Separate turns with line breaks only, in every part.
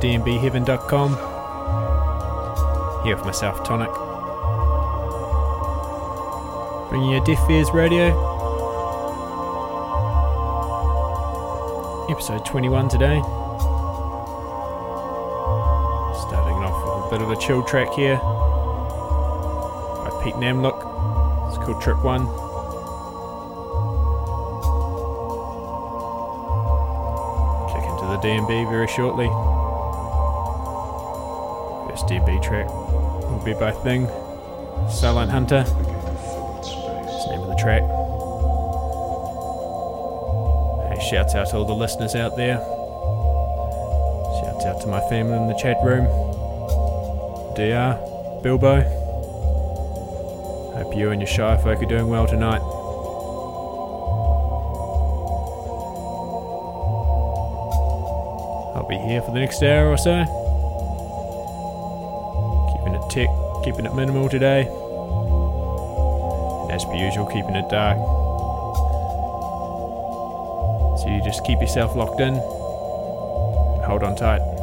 Dnbheaven.com. Here with myself, Tonic. Bringing you Deaf Fears Radio. Episode 21 today. Starting off with a bit of a chill track here by Pete Namlook. It's called Trip 1. Kick into the DNB very shortly. Track will be by Thing, Silent Hunter. It's the name of the track. Hey, shouts out to all the listeners out there. Shouts out to my family in the chat room. DR, Bilbo. Hope you and your shy folk are doing well tonight. I'll be here for the next hour or so. It keeping it minimal today. As per usual, keeping it dark. So you just keep yourself locked in. Hold on tight.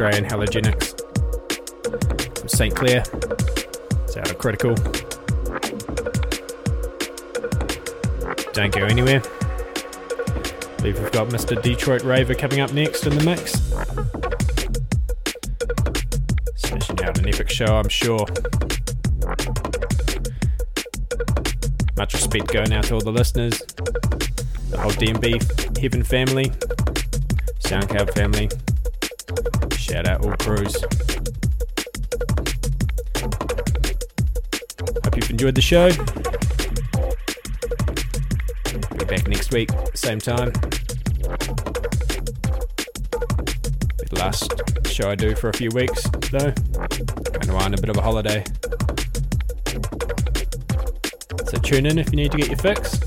Australian Halogenix St. Clair. It's out of Critical. Don't go anywhere. I believe we've got Mr. Detroit Raver coming up next in the mix. Smashing out an epic show, I'm sure. Much respect going out to all the listeners, the whole DNB Heaven family. SoundCloud family. Shout out all crews. Hope you've enjoyed the show. Be back next week, same time. The last show I do for a few weeks, though. Going away on a bit of a holiday. So tune in if you need to get your fix.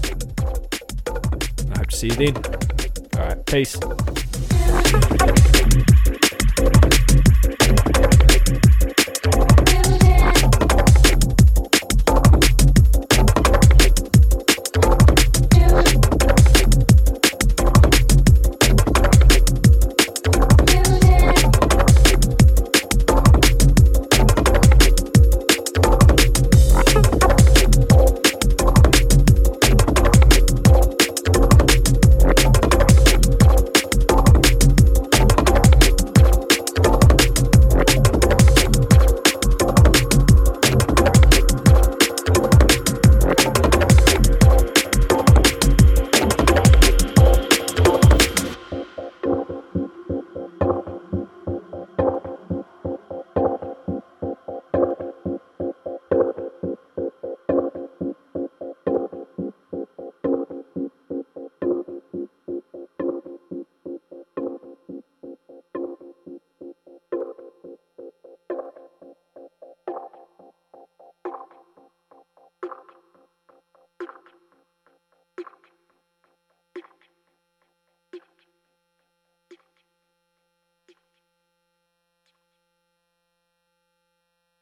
I hope to see you then. Alright, peace.